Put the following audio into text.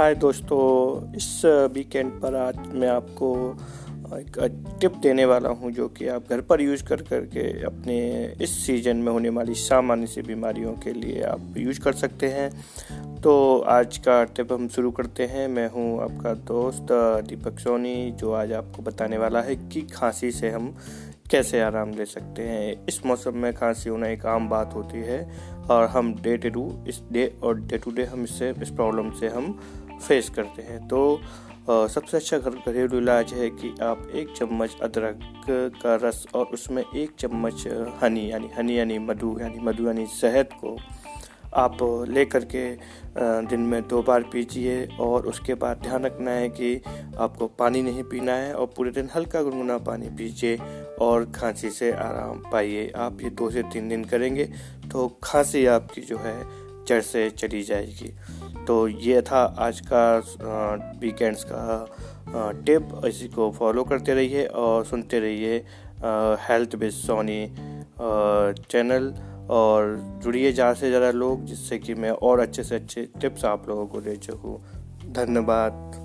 हाय दोस्तों, इस वीकेंड पर आज मैं आपको एक टिप देने वाला हूँ जो कि आप घर पर यूज़ कर कर के अपने इस सीज़न में होने वाली सामान्य सी बीमारियों के लिए आप यूज़ कर सकते हैं। तो आज का टिप हम शुरू करते हैं। मैं हूँ आपका दोस्त, दीपक सोनी, जो आज आपको बताने वाला है कि खांसी से हम कैसे आराम ले सकते हैं? इस मौसम में खांसी होना एक आम बात होती है और हम डे टू डू, इस डे और डे टू डे हम इससे, इस प्रॉब्लम से हम फेस करते हैं। तो सबसे अच्छा घर, घरेलू इलाज है कि आप एक चम्मच अदरक का रस और उसमें एक चम्मच हनी, यानी हनी, यानी मधु यानी मधु, यानी शहद को आप ले कर के दिन में दो बार पीजिए और उसके बाद ध्यान रखना है कि आपको पानी नहीं पीना है और पूरे दिन हल्का गुनगुना पानी पीजिए और खांसी से आराम पाइए। आप ये दो से तीन दिन करेंगे तो खांसी आपकी जो है जड़ से चली जाएगी। तो ये था आज का वीकेंड्स का टिप इसी को फॉलो करते रहिए और सुनते रहिए हेल्थ बेस सोनी चैनल और जुड़िए ज़्यादा से ज़्यादा लोग, जिससे कि मैं और अच्छे से अच्छे टिप्स आप लोगों को दे सकूँ। धन्यवाद।